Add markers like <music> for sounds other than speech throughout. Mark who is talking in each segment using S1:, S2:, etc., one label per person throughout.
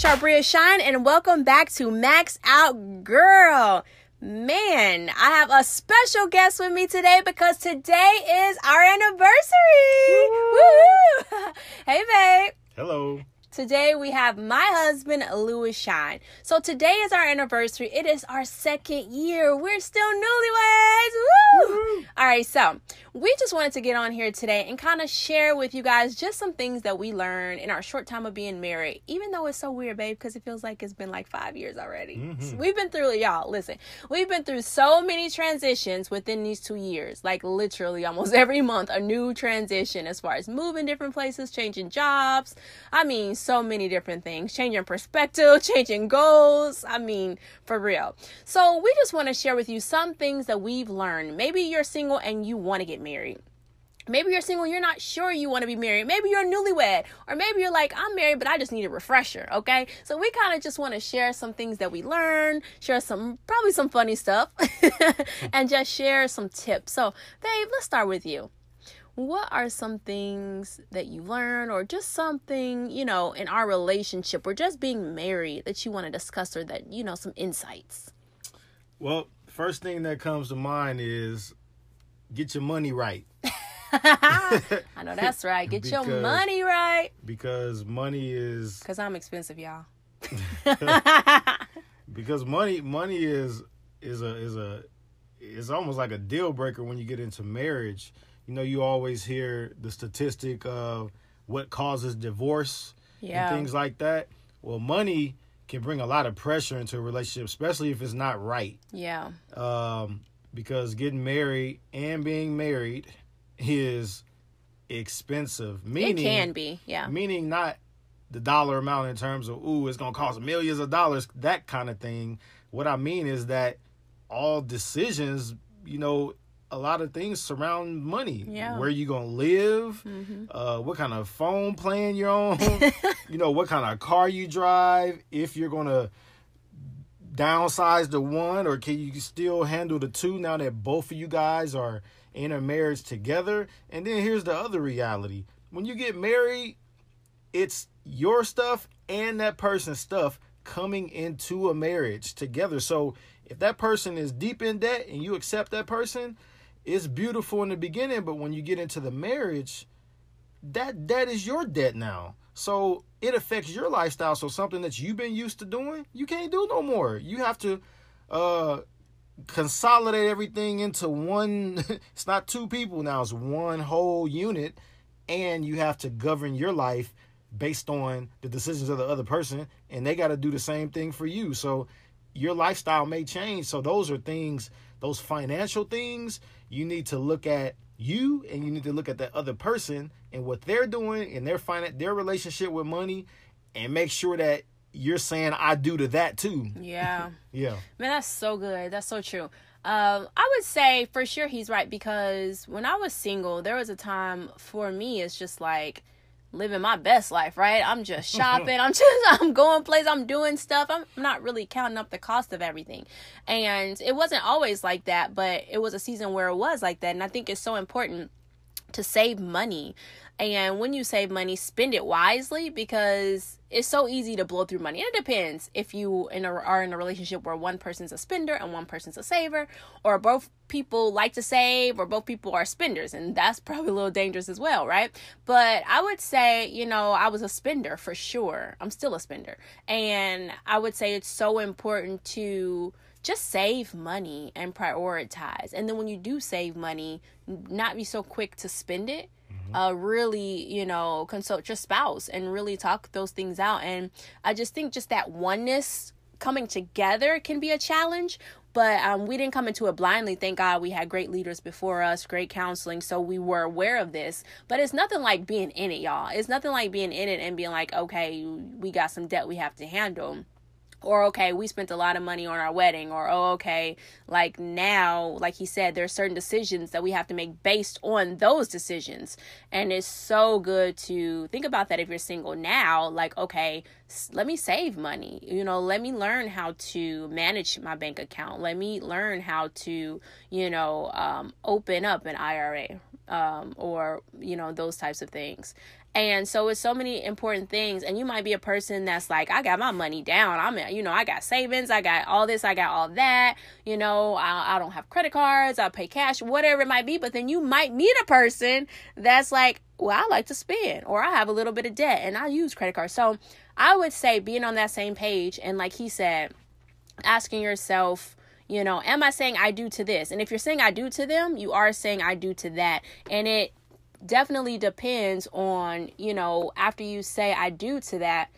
S1: Is Sharbria Shine, and welcome back to Max Out Girl. Man, I have a special guest with me today because today is our anniversary. Woo! <laughs> hey, babe.
S2: Hello.
S1: Today we have my husband Louis Shine. So today is our anniversary. It is our second year. We're still newlyweds. Woo! All right, so we just wanted to get on here today and kind of share with you guys just some things that we learned in our short time of being married. Even though it's so weird, babe, because it feels like it's been like five years already.
S2: Mm-hmm.
S1: We've been through it, y'all. Listen, we've been through so many transitions within these two years. Like literally, almost <laughs> every month, a new transition as far as moving different places, changing jobs. I mean, so many different things, changing perspective, <laughs> changing goals. I mean, for real. So we just want to share with you some things that we've learned. Maybe you're single and you want to get married. Maybe you're single, you're not sure you want to be married. Maybe you're newlywed, or maybe you're like, I'm married, but I just need a refresher. Okay, so we kind of just want to share some things that we learned, share some probably some funny stuff, <laughs> and just share some tips. So, babe, let's start with you. What are some things that you learned, or just something you know in our relationship, or just being married that you want to discuss, or that you know some insights?
S2: Well, first thing that comes to mind is get your money right. <laughs>
S1: I know that's right. Get your money right.
S2: because money is
S1: Cause I'm expensive, y'all. <laughs>
S2: because money money is is a is a it's almost like a deal breaker when you get into marriage. You know, you always hear the statistic of what causes divorce
S1: Yeah.
S2: and things like that. Well, money can bring a lot of pressure into a relationship, especially if it's not right.
S1: Yeah.
S2: um, because getting married and being married is expensive. Meaning,
S1: it can be. Yeah.
S2: meaning not the dollar amount in terms of ooh, it's gonna cost millions of dollars, that kind of thing. What I mean is that all decisions, you know, a lot of things surround money.
S1: Yeah.
S2: Where you gonna live,
S1: hmm
S2: uh, what kind of phone plan you're on, <laughs> you know, what kind of car you drive, if you're gonna downsize the one or can you still handle the two now that both of you guys are in a marriage together? And then here's the other reality. When you get married, it's your stuff and that person's stuff coming into a marriage together. So if that person is deep in debt and you accept that person, it's beautiful in the beginning, but when you get into the marriage, that debt is your debt now. So it affects your lifestyle. So something that you've been used to doing, you can't do no more. You have to uh consolidate everything into one <laughs> it's not two people now, it's one whole unit and you have to govern your life based on the decisions of the other person and they got to do the same thing for you. So your lifestyle may change. So those are things, those financial things, you need to look at you and you need to look at that other person and what they're doing and their finan- their relationship with money and make sure that you're saying I do to that too.
S1: Yeah. <laughs>
S2: Yeah.
S1: Man, that's so good. That's so true. Um, I would say for sure he's right because when I was single, there was a time for me it's just like living my best life, right? I'm just <laughs> uh-huh. shopping, I'm just <laughs> I'm going places, I'm doing stuff. I'm not really counting up the cost of everything. And it wasn't always like that, but it was a season where it was like that. And I think it's so important to save money. And when you save money, spend it wisely because it's so easy to blow through money. And it depends if you in a, are in a relationship where one person's a spender and one person's a saver, or both people like to save, or both people are spenders. And that's <laughs> probably a little dangerous as well, right? But I would say, you know, I was a spender for sure. I'm still a spender. And I would say it's so important to just save money and prioritize. And then when you do save money, not be so quick to spend it. Uh, really, you know, consult your spouse and really talk those things out. And I just think just that oneness coming together can be a challenge. But um, we didn't come into it blindly. Thank God we had great leaders before us, great counseling, so we were aware of this. But it's nothing like being in it, y'all. It's nothing like being in it and being like, okay, we got some debt we have to handle or okay we spent a lot of money on our wedding or oh okay like now like he said there's certain decisions that we have to make based on those decisions. And it's so good to think about that if you're single now like okay let me save money you know let me learn how to manage my bank account let me learn how to you know um, open up an ira um, or you know those types of things And so it's so many important things. And you might be a person that's like, I got my money down. I'm, you know, I got savings. I got all this. I got all that. You know, I, I don't have credit cards. I pay cash, whatever it might be. But then you might meet a person that's like, well, I like to spend or I have a little bit of debt and I use credit cards. So I would say being on that same page and like he said, asking yourself, you know, am I saying I do to this? And if you're saying I do to them, you are saying I do to that. And it definitely depends on, you know, after you say I do to that,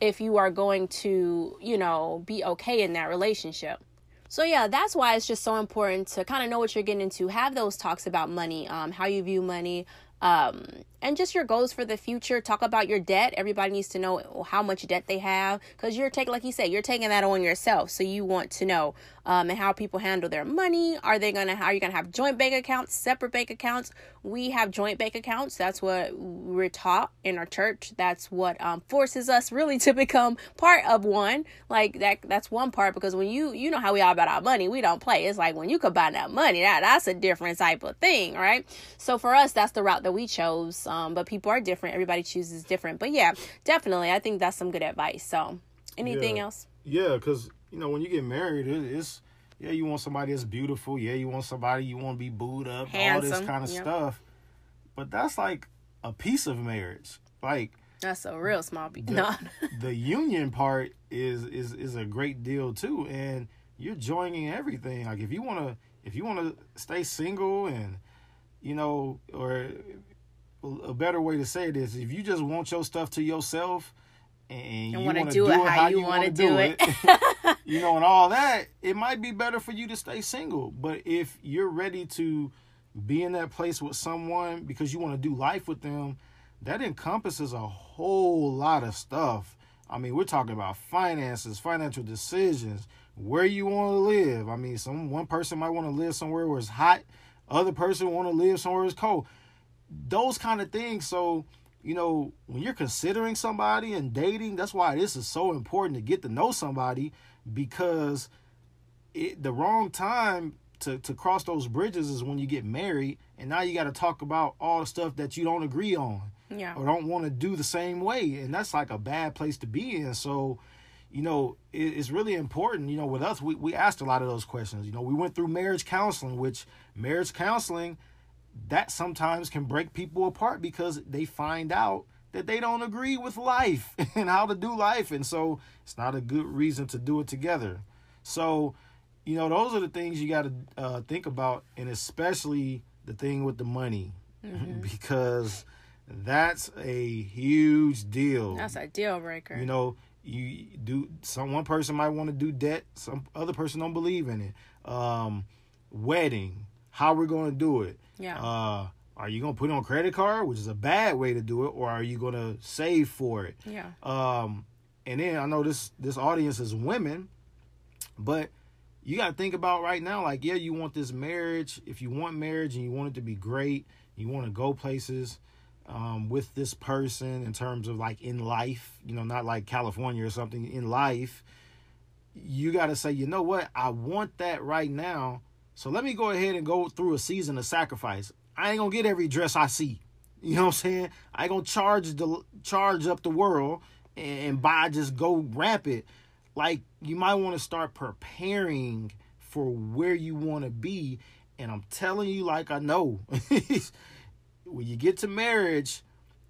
S1: if you are going to, you know, be okay in that relationship. So yeah, that's why it's just so important to kind of know what you're getting into. Have those talks about money, um, how you view money, um, and just your goals for the future. Talk about your debt. Everybody needs to know how much debt they have because you're taking, like you said, you're taking that on yourself. So you want to know um, and how people handle their money. Are they gonna? How are you gonna have joint bank accounts, separate bank accounts? We have joint bank accounts. That's what we're taught in our church. That's what um, forces us really to become part of one. Like that. That's one part because when you you know how we all about our money, we don't play. It's like when you combine that money, that that's a different type of thing, right? So for us, that's the route that we chose. Um, but people are different. Everybody chooses different. But yeah, definitely, I think that's some good advice. So, anything
S2: yeah.
S1: else?
S2: Yeah, because you know when you get married, it's yeah you want somebody that's beautiful. Yeah, you want somebody you want to be booed up,
S1: Handsome.
S2: all this kind of
S1: Yep.
S2: stuff. But that's like a piece of marriage. Like
S1: That's a real small piece.
S2: The-
S1: No. <laughs>
S2: the union part is is is a great deal too, and you're joining everything. Like if you want to if you want to stay single and you know or a better way to say it is if you just want your stuff to yourself and you
S1: wanna do
S2: do,
S1: it how you
S2: want to
S1: do
S2: do
S1: it.
S2: it, <laughs> you know, and all that, it might be better for you to stay single. But if you're ready to be in that place with someone because you want to do life with them, that encompasses a whole lot of stuff. I mean, we're talking about finances, financial decisions, where you want to live. I mean, some one person might want to live somewhere where it's hot, other person want to live somewhere it's cold. Those kind of things. So, you know, when you're considering somebody and dating, that's why this is so important to get to know somebody because it, the wrong time to, to cross those bridges is when you get married and now you got to talk about all the stuff that you don't agree on
S1: yeah.
S2: or don't want to do the same way and that's like a bad place to be in so you know it, it's really important you know with us we, we asked a lot of those questions you know we went through marriage counseling which marriage counseling that sometimes can break people apart because they find out that they don't agree with life <laughs> and how to do life and so it's not a good reason to do it together. So you know those are the things you got to uh, think about and especially the thing with the money. <laughs> Because that's a huge deal.
S1: That's a deal breaker.
S2: you know you do some one person might want to do debt some other person don't believe in it. Um wedding how we're going to do it
S1: yeah.
S2: uh are you going to put it on credit card which is a bad way to do it or are you going to save for it
S1: yeah.
S2: um and then i know this this audience is women but you got to think about right now like yeah you want this marriage if you want marriage and you want it to be great you want to go places um, with this person in terms of like in life you know not like california or something in life you got to say you know what i want that right now so let me go ahead and go through a season of sacrifice. I ain't gonna get every dress i see. You know what i'm saying? I ain't gonna charge the charge up the world and, and buy just go rampant like you might want to start preparing for where you want to be. And i'm telling you like i know. <laughs> When you get to marriage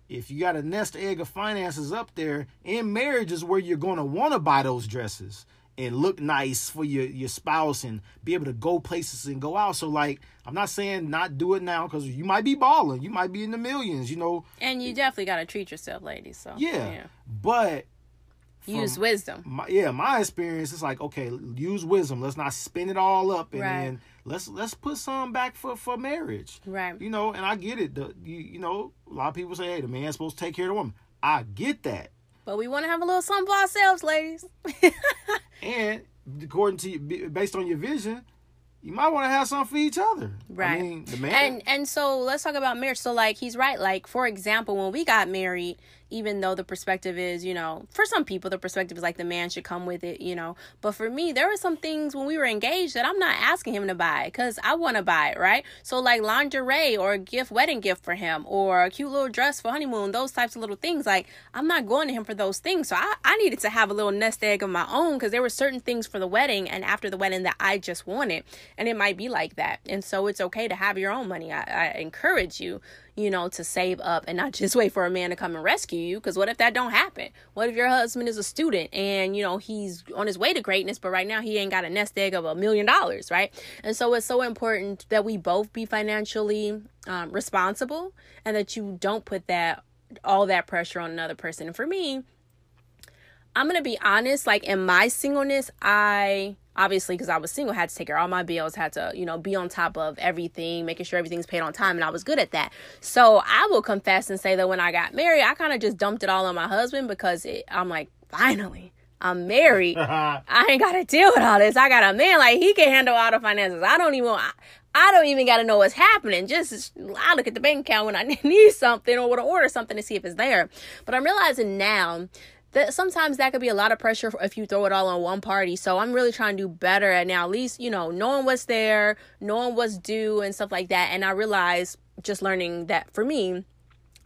S2: if you got a nest egg of finances up there in marriage is where you're to want to buy those dresses and look nice for your, your spouse and be able to go places and go out. So like i'm not saying not do it now because you might be balling. You might be in the millions you know?
S1: And you definitely got to treat yourself, ladies. So
S2: yeah, but
S1: Use wisdom.
S2: my, yeah my experience is like okay use wisdom. Let's not spin it all up and
S1: Right.
S2: then let's let's put some back for for marriage.
S1: Right.
S2: you know and i get it. The you, you know a lot of people say hey the man's supposed to take care of the woman. I get that
S1: But we want to have a little something for ourselves, ladies. <laughs>
S2: and according to you, based on your vision you might want to have something for each other
S1: Right.
S2: i mean the man
S1: and and so let's talk about marriage so like he's right like for example when we got married even though the perspective is, you know, for some people, the perspective is like the man should come with it, you know. But for me, there were some things when we were engaged that I'm not asking him to buy because I want to buy it, right? So, like lingerie or a gift, wedding gift for him, or a cute little dress for honeymoon, those types of little things. Like, I'm not going to him for those things. So, I, I needed to have a little nest egg of my own because there were certain things for the wedding and after the wedding that I just wanted. And it might be like that. And so, it's okay to have your own money. I, I encourage you you know, to save up and not <laughs> just wait for a man to come and rescue you. Because what if that don't happen? What if your husband is a student and you know he's on his way to greatness, but right now he ain't got a nest egg of a million dollars, right? And so it's so important that we both be financially um, responsible and that you don't put that all that pressure on another person. And for me, I'm gonna be honest. Like in my singleness, I obviously because I was single, had to take care of all my bills, had to, you know, be on top of everything, making sure everything's paid on time, and I was good at that. So I will confess and say that when I got married, I kind of just dumped it all on my husband because it, I'm like, finally. I'm married. <laughs> I ain't got to deal with all this. I got a man like he can handle all the finances. I don't even. I, I don't even got to know what's happening. Just I look at the bank account when I <laughs> need something or want to order something to see if it's there. But I'm realizing now that sometimes that could be a lot of pressure if you throw it all on one party. So I'm really trying to do better at now, at least, you know, knowing what's there, knowing what's due and stuff like that. And I realize just learning that for me,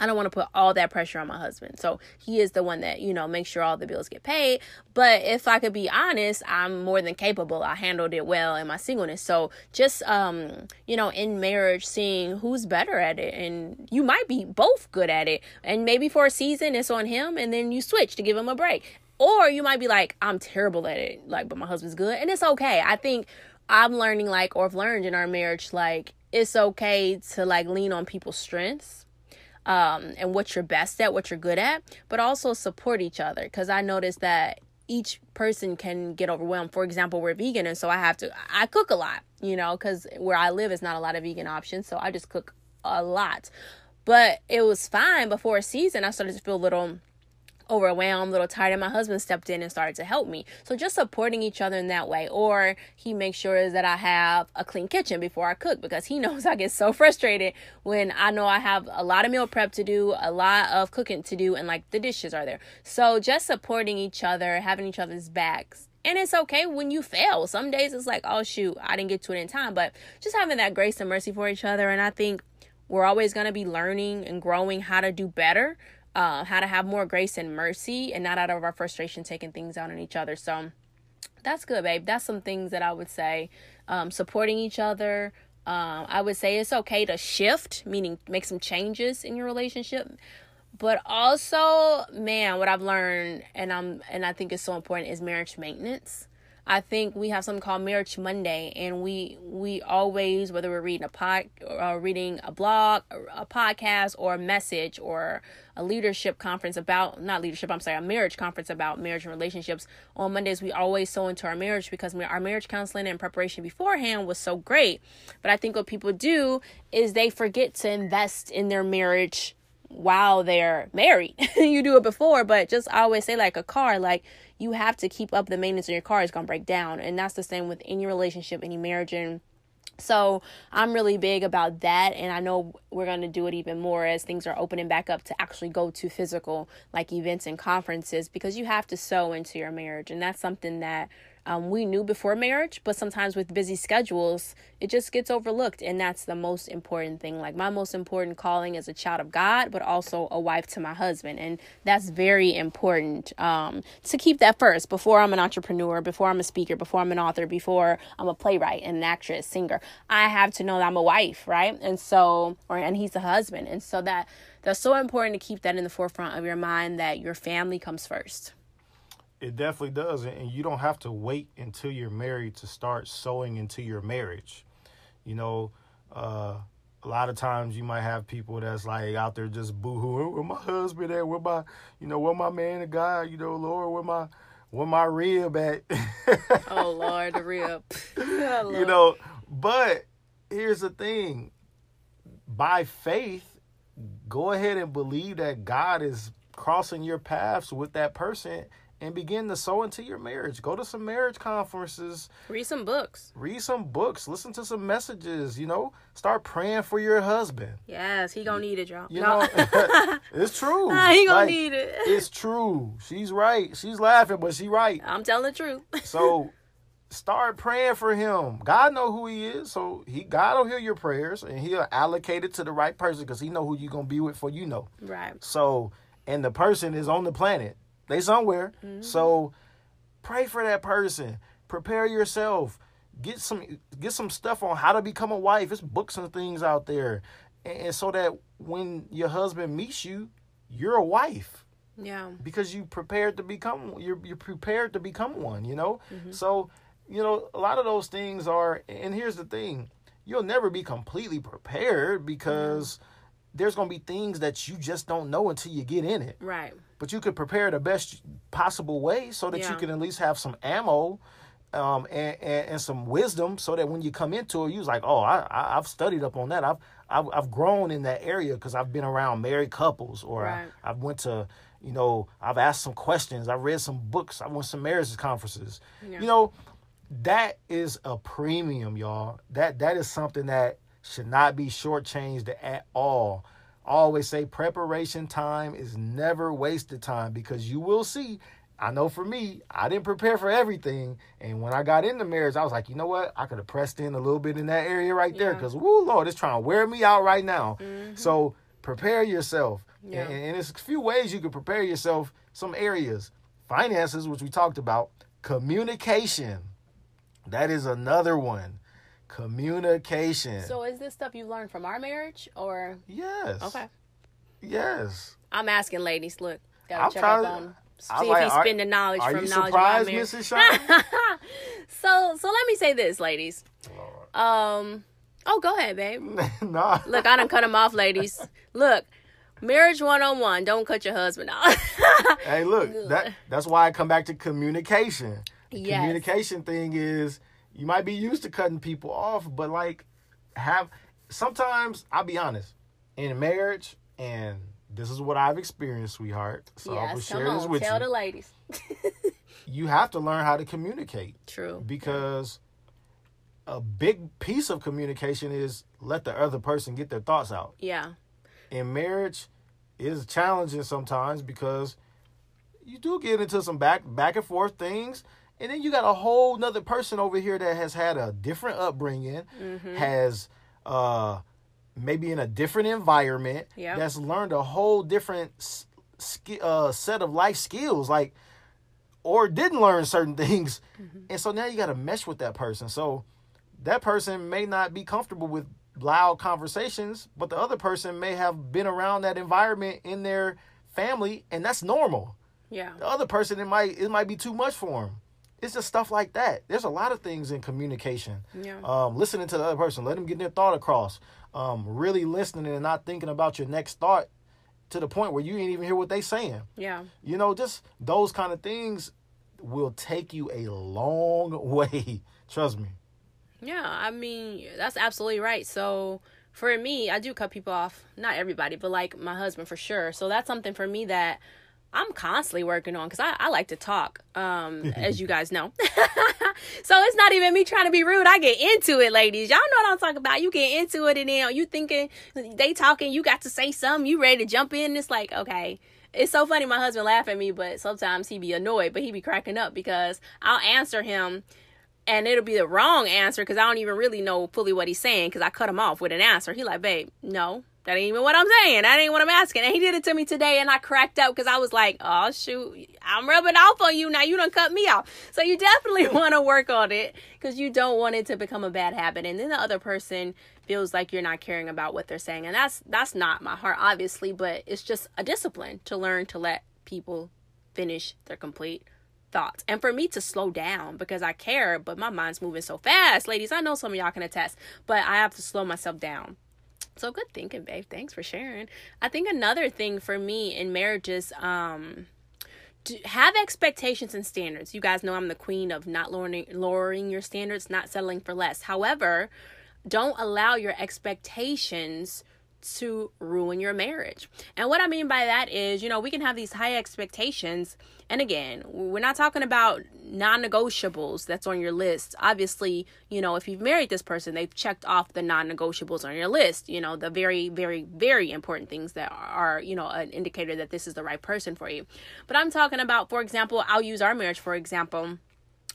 S1: I don't want to put all that pressure on my husband. So he is the one that, you know, makes sure all the bills get paid. But if I could be honest, I'm more than capable. I handled it well in my singleness. So just um, you know, in marriage seeing who's better at it and you might be both good at it. And maybe for a season it's on him and then you switch to give him a break. Or you might be like, I'm terrible at it, like but my husband's good. And it's okay. I think I'm learning like or have learned in our marriage like it's okay to like lean on people's strengths um, and what you're best at, what you're good at, but also support each other. Because I noticed that each person can get overwhelmed. For example, we're vegan, and so I have to, I cook a lot, you know, because where I live is not a lot of vegan options. So I just cook a lot. But it was fine before a season. I started to feel a little overwhelmed, a little tired, and my husband stepped in and started to help me. So just supporting each other in that way. Or he makes sure that I have a clean kitchen before I cook because he <laughs> knows I get so frustrated when I know I have a lot of meal prep to do, a lot of cooking to do, and like the dishes are there. So just supporting each other, having each other's backs. And it's okay when you fail. Some days it's like, oh shoot, I didn't get to it in time. But just having that grace and mercy for each other. And I think we're always going to be learning and growing how to do better uh, how to have more grace and mercy and not out of our frustration taking things out on each other. So that's good, babe. That's some things that I would say. Um, supporting each other. Um, I would say it's okay to shift, meaning make some changes in your relationship. But also, man, what I've learned and I'm and I think is so important is marriage maintenance. I think we have something called Marriage Monday, and we we always, whether we're reading a pod or reading a blog, a podcast, or a message, or a leadership conference about not leadership, I'm sorry, a marriage conference about marriage and relationships on Mondays. We always sow into our marriage because our marriage counseling and preparation beforehand was so great. But I think what people do is they forget to invest in their marriage while they're married. <laughs> you do it before, but just always say like a car, like you have to keep up the maintenance on your car, it's gonna break down. And that's the same with any relationship, any marriage. And so I'm really big about that, and I know we're going to do it even more as things are opening back up to actually go to physical like events and conferences because you have to sow into your marriage, and that's something that um, we knew before marriage, but sometimes with busy schedules, it just gets overlooked. And that's the most important thing. Like, my most important calling is a child of God, but also a wife to my husband. And that's very important um, to keep that first before I'm an entrepreneur, before I'm a speaker, before I'm an author, before I'm a playwright, and an actress, singer. I have to know that I'm a wife, right? And so, or, and he's a husband. And so that, that's so important to keep that in the forefront of your mind that your family comes first.
S2: It definitely does. And you don't have to wait until you're married to start sowing into your marriage. You know, uh, a lot of times you might have people that's like out there just boohooing, where my husband at? Where my, you know, where my man of God? You know, Lord, where my, where my rib at? <laughs>
S1: oh Lord, the rib. <laughs>
S2: you know, but here's the thing: by faith, go ahead and believe that God is crossing your paths with that person and begin to sow into your marriage. Go to some marriage conferences,
S1: Read some books.
S2: read some books, listen to some messages, you know, start praying for your husband.
S1: Yes, he gonna need it, y'all.
S2: You
S1: No.
S2: know, <laughs> <laughs> it's true.
S1: he gonna
S2: Like,
S1: need it. <laughs>
S2: It's true. She's right. She's laughing, but she right.
S1: I'm telling the truth.
S2: So start praying for him. God know who he is, so he God will hear your prayers and he'll allocate it to the right person because he know who you gonna be with for you know.
S1: right.
S2: So and the person is on the planet. They somewhere. Mm-hmm. So pray for that person. Prepare yourself. Get some get some stuff on how to become a wife. There's books and things out there. And, and so that when your husband meets you, you're a wife
S1: Yeah.
S2: because you prepared to become you're you're prepared to become one, you know? Mm-hmm. So, you know, a lot of those things are and here's the thing. You'll never be completely prepared because mm-hmm. there's going to be things that you just don't know until you get in it.
S1: Right.
S2: But you could prepare the best possible way so that you can at least have some ammo um, and, and, and some wisdom so that when you come into it, you're like, oh, I, I, I've studied up on that. I've, I've, I've grown in that area because I've been around married couples or
S1: Right.
S2: I, I've went to, you know, I've asked some questions. I've read some books. I went to some marriage conferences.
S1: Yeah.
S2: You know, that is a premium, y'all. That That is something that should not be shortchanged at all. I always say preparation time is never wasted time because you will see. I know for me, I didn't prepare for everything. And when I got into marriage, I was like, you know what? I could have pressed in a little bit in that area right there
S1: Yeah.
S2: because, woo, Lord, it's trying to wear me out right now. Mm-hmm. So prepare yourself.
S1: Yeah.
S2: And, and there's a few ways you can prepare yourself, some areas. Finances, which we talked about, communication. That is another one. Communication.
S1: So is this stuff you learned from our marriage or
S2: yes.
S1: okay?
S2: Yes.
S1: I'm asking ladies. Look, gotta
S2: I'm
S1: check
S2: trying
S1: up
S2: to-
S1: on. See
S2: I
S1: if
S2: like-
S1: he's
S2: are-
S1: spending knowledge
S2: Are
S1: from
S2: you
S1: knowledge of
S2: surprised,
S1: marriage.
S2: Mrs. <laughs> Sean?
S1: so so let me say this, ladies. Um. Oh, go ahead, babe. <laughs>
S2: nah.
S1: Look, I don't cut him off, ladies. Look, marriage one on one. Don't cut your husband off.
S2: Hey, look, <laughs> that that's why I come back to communication. The
S1: Yes.
S2: communication thing is you might be used to cutting people off, but like have sometimes I'll be honest, in marriage, and this is what I've experienced, sweetheart. So I will share this with
S1: tell
S2: you.
S1: the ladies. <laughs>
S2: you have to learn how to communicate
S1: True.
S2: because a big piece of communication is let the other person get their thoughts out.
S1: Yeah.
S2: in marriage is challenging sometimes because you do get into some back back and forth things and then you got a whole nother person over here that has had a different upbringing
S1: Mm-hmm.
S2: has uh maybe in a different environment
S1: Yep.
S2: that's learned a whole different s- ski- uh set of life skills like or didn't learn certain <laughs> things
S1: Mm-hmm.
S2: and so now you got to mesh with that person so that person may not be comfortable with loud conversations, but the other person may have been around that environment in their family, and that's normal.
S1: Yeah.
S2: The other person, it might it might be too much for them. It's just stuff like that. There's a lot of things in communication.
S1: Yeah.
S2: Um, listening to the other person, let them get their thought across. Um, really listening and not thinking about your next thought to the point where you ain't even hear what they saying.
S1: Yeah.
S2: You know, just those kind of things will take you a long <laughs> way. Trust me.
S1: Yeah, I mean, that's absolutely right. So for me, I do cut people off. Not everybody, but like my husband for sure. So that's something for me that I'm constantly working on because I, I like to talk, um, <laughs> as you guys know. <laughs> so it's not even me trying to be rude. I get into it, ladies. Y'all know what I'm talking about. You get into it and then you thinking they talking, you got to say something, you ready to jump in. It's like, okay. It's so funny. My husband laugh at me, but sometimes he be annoyed, but he be cracking up because I'll answer him and it'll be the wrong answer because I don't even really know fully what he's saying because I cut him off with an answer. He like, babe, no, that ain't even what I'm saying. That ain't what I'm asking. And he did it to me today, and I cracked up because I was like, oh shoot, I'm rubbing off on you now. You don't cut me off. So you definitely <laughs> want to work on it because you don't want it to become a bad habit, and then the other person feels like you're not caring about what they're saying, and that's that's not my heart, obviously, but it's just a discipline to learn to let people finish their complete thoughts and for me to slow down because I care, but my mind's moving so fast. Ladies, I know some of y'all can attest, but I have to slow myself down. So good thinking, babe. Thanks for sharing. I think another thing for me in marriages, um, to have expectations and standards. You guys know I'm the queen of not lowering lowering your standards, not settling for less. However, don't allow your expectations to ruin your marriage. And what I mean by that is, you know, we can have these high expectations. And again, we're not talking about non negotiables that's on your list. Obviously, you know, if you've married this person, they've checked off the non negotiables on your list, you know, the very, very, very important things that are, you know, an indicator that this is the right person for you. But I'm talking about, for example, I'll use our marriage, for example.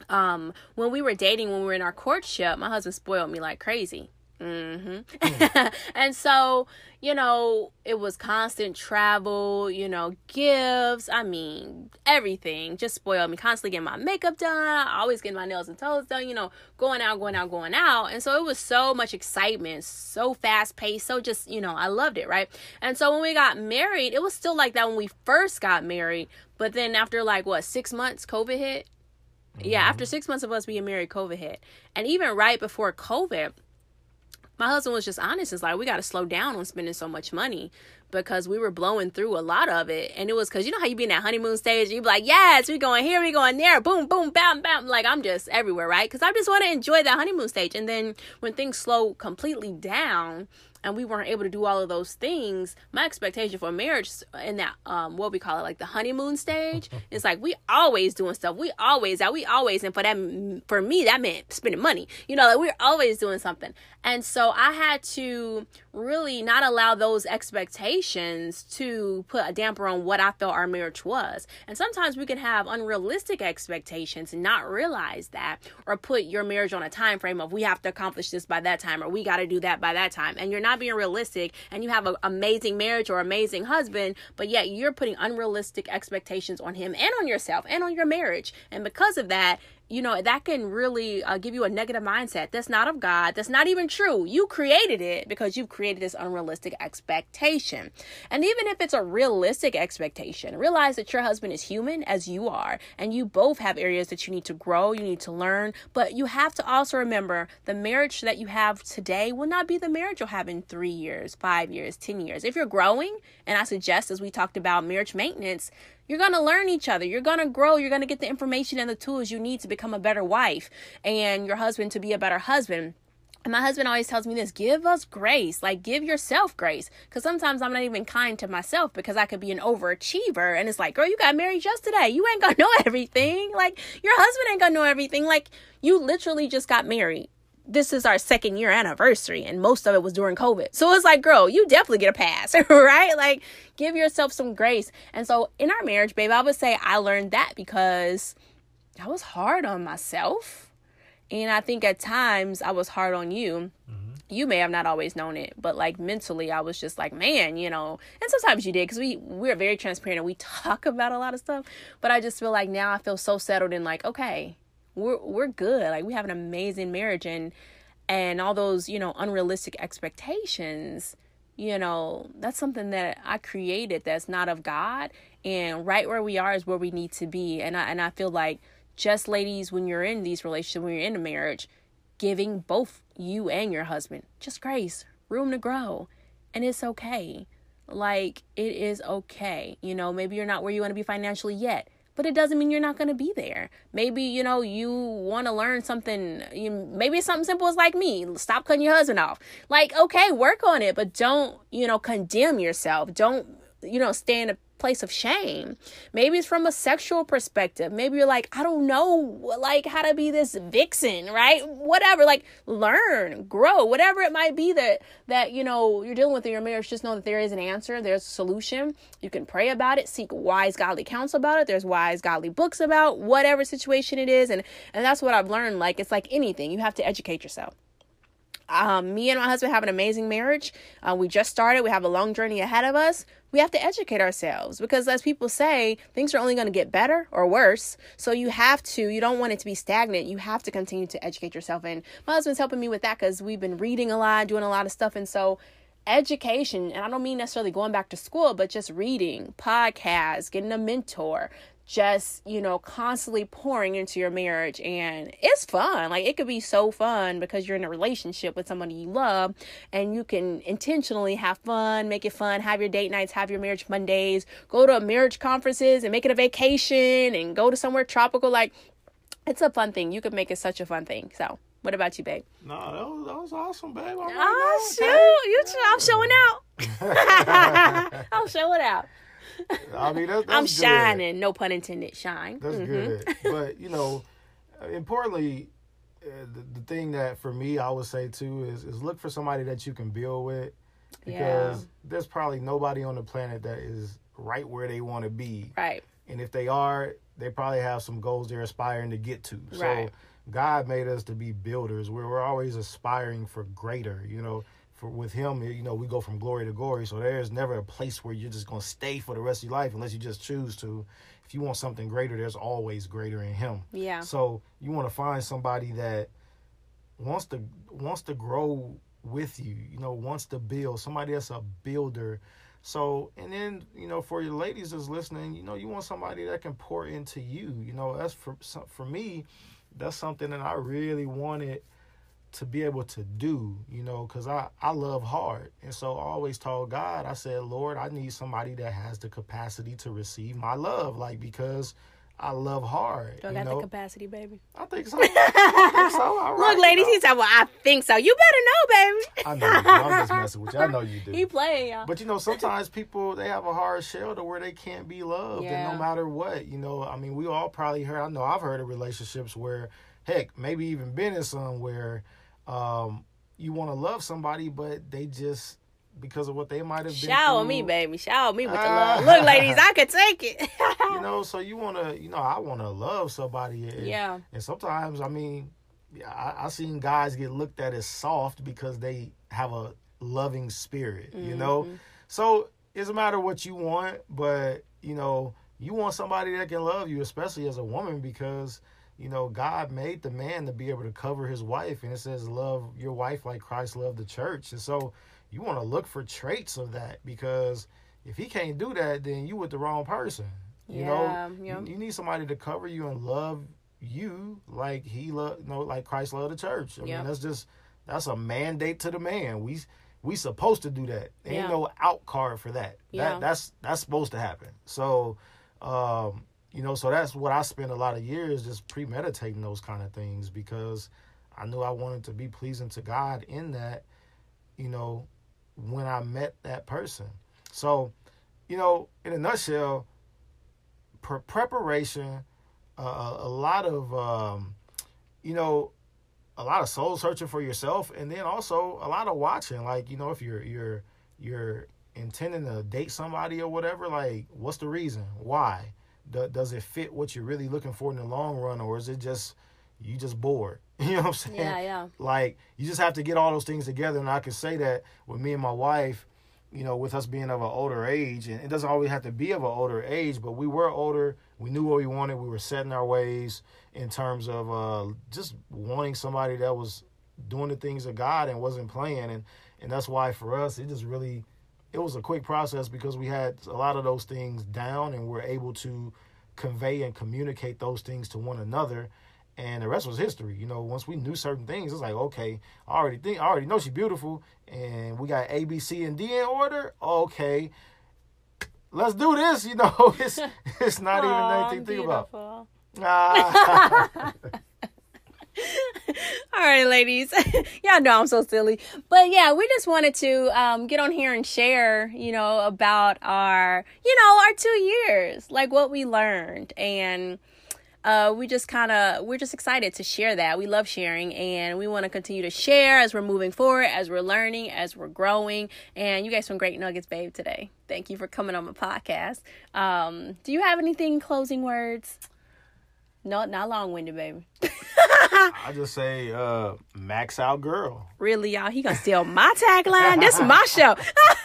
S1: Um, when we were dating, when we were in our courtship, my husband spoiled me like crazy Mm-hmm. <laughs> and so, you know, it was constant travel, you know, gifts. I mean, everything just spoiled me. Constantly getting my makeup done, always getting my nails and toes done, you know, going out, going out, going out. And so it was so much excitement, so fast paced, so just, you know, I loved it, right? And so when we got married, it was still like that when we first got married. But then after like what, six months, COVID hit? Yeah, after mm-hmm. six months of us being married, COVID hit. And even right before COVID, my husband was just honest. It's like we got to slow down on spending so much money because we were blowing through a lot of it, and it was because you know how you be in that honeymoon stage. You be like, yes, we going here, we going there, boom, boom, bam, bam. Like I'm just everywhere, right? Because I just want to enjoy that honeymoon stage. And then when things slow completely down, and we weren't able to do all of those things, my expectation for marriage in that um what we call it like the honeymoon stage <laughs> is like we always doing stuff. We always out. We always and for that for me that meant spending money. You know, like we're always doing something. And so I had to really not allow those expectations to put a damper on what I felt our marriage was. And sometimes we can have unrealistic expectations and not realize that or put your marriage on a time frame of we have to accomplish this by that time or we got to do that by that time. And you're not being realistic and you have an amazing marriage or amazing husband, but yet you're putting unrealistic expectations on him and on yourself and on your marriage. And because of that, you know that can really uh, give you a negative mindset. That's not of god. That's not even true. You created it because you've created this unrealistic expectation. And even if it's a realistic expectation realize that your husband is human as you are and you both have areas that you need to grow you need to learn. But you have to also remember the marriage that you have today will not be the marriage you'll have in three years five years ten years. If you're growing and i suggest as we talked about marriage maintenance you're going to learn each other. You're going to grow. You're going to get the information and the tools you need to become a better wife and your husband to be a better husband. And my husband always tells me this give us grace, like give yourself grace. Because sometimes I'm not even kind to myself because I could be an overachiever. And it's like, girl, you got married just today. You ain't gonna <laughs> know everything. Like, your husband ain't gonna know everything. Like, you literally just got married this is our second year anniversary and most of it was during covid. So it's like girl you definitely get a pass <laughs> right? Like give yourself some grace. And so in our marriage babe i would say i learned that because i was hard on myself. And i think at times i was hard on you. Mm-hmm. you may have not always known it but like mentally i was just like man you know. And sometimes you did because we we're very transparent and we talk <laughs> about a lot of stuff. But i just feel like now i feel so settled in like okay we're we're good. Like we have an amazing marriage and and all those, you know, unrealistic expectations, you know, that's something that I created that's not of God and right where we are is where we need to be. And I and I feel like just ladies when you're in these relationships, when you're in a marriage, giving both you and your husband just grace, room to grow. And it's okay. Like it is okay. You know, maybe you're not where you want to be financially yet but it doesn't mean you're not going to be there. Maybe, you know, you want to learn something. You, maybe something simple as like me. Stop cutting your husband off. Like, okay, work on it, but don't, you know, condemn yourself. Don't, you know, a place of shame. Maybe it's from a sexual perspective. Maybe you're like, I don't know, like how to be this vixen, right? Whatever, like learn, grow, whatever it might be that that you know you're dealing with in your marriage. Just know that there is an answer. There's a solution. You can pray about it, seek wise godly counsel about it. There's wise godly books about whatever situation it is, and and that's what I've learned. Like it's like anything, you have to educate yourself. Um, me and my husband have an amazing marriage. Uh, we just started. We have a long journey ahead of us. We have to educate ourselves because, as people say, things are only going to get better or worse. So you have to. You don't want it to be stagnant. You have to continue to educate yourself. And my husband's helping me with that because we've been reading a lot, doing a lot of stuff, and so education and i don't mean necessarily going back to school but just reading podcasts getting a mentor just, you know, constantly pouring into your marriage. And it's fun. Like, it could be so fun because you're in a relationship with somebody you love and you can intentionally have fun, make it fun, have your date nights, have your marriage Mondays, go to marriage conferences and make it a vacation and go to somewhere tropical. Like, it's a fun thing. You could make it such a fun thing. So, what about you, babe?
S2: No, that was, that was awesome, babe.
S1: oh, shoot. You, I'm showing out. I'll show it out. <laughs>
S2: I mean, that's, that's
S1: I'm
S2: good.
S1: shining. No pun intended. Shine.
S2: That's
S1: Mhm.
S2: good. <laughs> But you know, importantly, uh, the, the thing that for me I would say too is is look for somebody that you can build with because
S1: Yeah.
S2: there's probably nobody on the planet that is right where they want to be,
S1: Right.
S2: and if they are, they probably have some goals they're aspiring to get to.
S1: Right.
S2: So God made us to be builders. Where we're always aspiring for greater. You know. For, with him, you know, we go from glory to glory. So there's never a place where you're just going to stay for the rest of your life unless you just choose to. If you want something greater, there's always greater in him.
S1: Yeah.
S2: So you want to find somebody that wants to wants to grow with you, you know, wants to build, somebody that's a builder. So and then, you know, for your ladies that's listening, you know, you want somebody that can pour into you. You know, that's for for me, that's something that I really wanted to be able to do, you know, because I, I love hard. And so I always told God, I said, Lord, I need somebody that has the capacity to receive my love, like because I love hard.
S1: Do I got
S2: know?
S1: the capacity, baby?
S2: I think so. I think so. <laughs> All right,
S1: Look, ladies,
S2: you
S1: he said, "Well, I think so. You better know, baby."
S2: I know you do. I'm just <laughs> messing with you. I know you do.
S1: He playing, y'all.
S2: But you know, sometimes people they have a hard shell to where they can't be loved,
S1: Yeah.
S2: and no matter what, you know. I mean, we all probably heard. I know I've heard of relationships where, heck, maybe even been in some where, um, you want to love somebody, but they just because of what they might have been.
S1: Shower
S2: through,
S1: me, baby. Shower me with the love. <laughs> Look, ladies, I could take it.
S2: You know, so you want to, you know, I want to love somebody. And,
S1: Yeah.
S2: And sometimes, I mean, yeah, I, I seen guys get looked at as soft because they have a loving spirit, you know?
S1: Mm-hmm.
S2: So it's a matter of what you want, but, you know, you want somebody that can love you, especially as a woman, because, you know, God made the man to be able to cover his wife. And it says, love your wife like Christ loved the church. And so you want to look for traits of that because if he can't do that, then you with the wrong person. You
S1: Yeah,
S2: know,
S1: yeah.
S2: You, you need somebody to cover you and love you like he love, you know, like Christ loved the church. I
S1: Yeah.
S2: mean, that's just that's a mandate to the man. We we supposed to do that. Ain't
S1: Yeah.
S2: no out card for that.
S1: Yeah.
S2: That that's that's supposed to happen. So, um, you know, so that's what I spent a lot of years just premeditating those kind of things because I knew I wanted to be pleasing to God in that, you know, when I met that person. So, you know, in a nutshell, pre- preparation, uh, a, lot of, um, you know, a lot of soul searching for yourself, and then also a lot of watching. Like, you know, if you're you're you're intending to date somebody or whatever, like, what's the reason? Why? Do, does it fit what you're really looking for in the long run, or is it just you just bored? <laughs> You know what I'm saying?
S1: yeah, yeah.
S2: like you just have to get all those things together and i can say that with me and my wife you know with us being of an older age and it doesn't always have to be of an older age but we were older we knew what we wanted we were setting our ways in terms of uh, just wanting somebody that was doing the things of god and wasn't playing and and that's why for us it just really it was a quick process because we had a lot of those things down and we're able to convey and communicate those things to one another and the rest was history. You know, once we knew certain things, it's like, okay, I already think, I already know she's beautiful, and we got A, B, C, and D in order. Okay, let's do this. <laughs> You know, <laughs> it's it's not
S1: Aw,
S2: even anything to think about.
S1: beautiful.
S2: Ah. <laughs> <laughs>
S1: All right, ladies. <laughs> Y'all know I'm so silly. But yeah, we just wanted to um, get on here and share, you know, about our, you know, our two years, like what we learned. And uh, we just kind of, we're just excited to share that. We love sharing and we want to continue to share as we're moving forward, as we're learning, as we're growing. And you guys some great nuggets, babe, today. Thank you for coming on my podcast. Um, do you have anything closing words? No, not long winded, baby. <laughs> <laughs>
S2: I just say, uh, max out girl.
S1: Really, y'all, he gonna steal my tagline. This is my show. <laughs>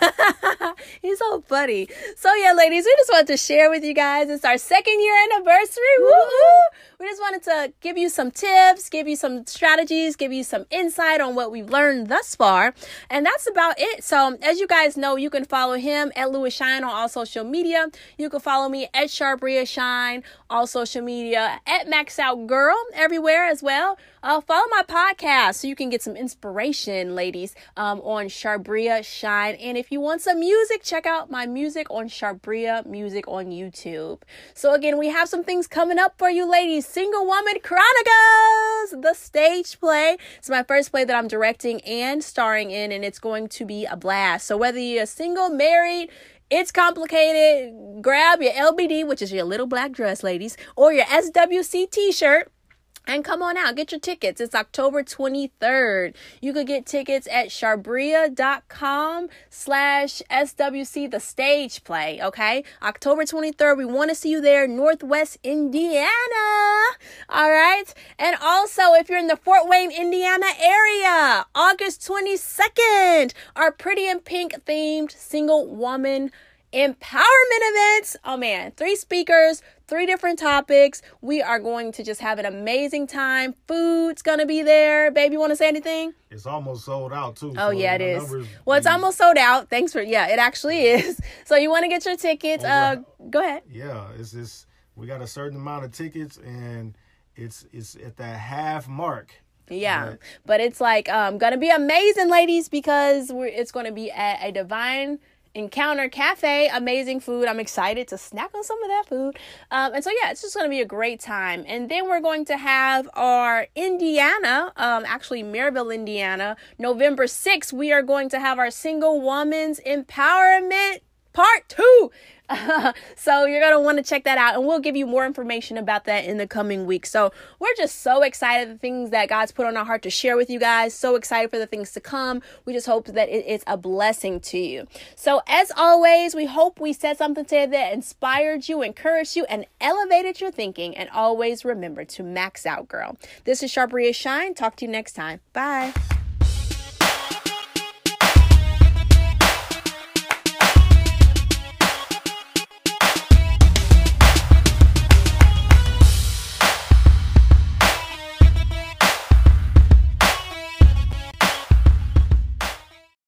S1: <laughs> He's so funny. So yeah, ladies, we just wanted to share with you guys. It's our second year anniversary. Woo-hoo! We just wanted to give you some tips, give you some strategies, give you some insight on what we've learned thus far. And that's about it. So as you guys know, you can follow him at Louis Shine on all social media. You can follow me at Sharbria Shine, all social media, at Max Out Girl everywhere as well. Uh, follow my podcast so you can get some inspiration, ladies, um, on Sharbria Shine. And if you want some music, check out my music on Sharbria Music on YouTube. So again, we have some things coming up for you, ladies. Single Woman Chronicles, the stage play. It's my first play that I'm directing and starring in, and it's going to be a blast. So whether you're single, married, it's complicated. Grab your LBD, which is your little black dress, ladies, or your SWC t shirt and come on out, get your tickets. It's October 23rd. You could get tickets at sharbria.com slash SWC, the stage play, okay? October 23rd, we want to see you there, Northwest Indiana. All right? And also, if you're in the Fort Wayne, Indiana area, August 22nd, our Pretty in Pink themed single woman empowerment events. Oh man, three speakers, three different topics. We are going to just have an amazing time. Food's gonna be there. Baby, want to say anything?
S2: It's almost sold out too.
S1: Oh so yeah, it is. Well, it's almost sold out. Thanks for yeah, it actually is. <laughs> So you want to get your tickets? Uh, go ahead.
S2: Yeah, it's just we got a certain amount of tickets and it's it's at that half mark.
S1: Yeah, but, but it's like um gonna be amazing, ladies, because we're it's gonna be at a divine Encounter Cafe, amazing food. I'm excited to snack on some of that food. Um, and so, yeah, it's just going to be a great time. And then we're going to have our Indiana, um, actually, Merrillville, Indiana, November 6th. We are going to have our Single Woman's Empowerment Part 2. <laughs> so you're going to want to check that out and we'll give you more information about that in the coming weeks. So we're just so excited the things that God's put on our heart to share with you guys. So excited for the things to come. We just hope that it is a blessing to you. So as always, we hope we said something today that inspired you, encouraged you, and elevated your thinking. And always remember to max out, girl. This is Sharbria Shine. Talk to you next time. Bye.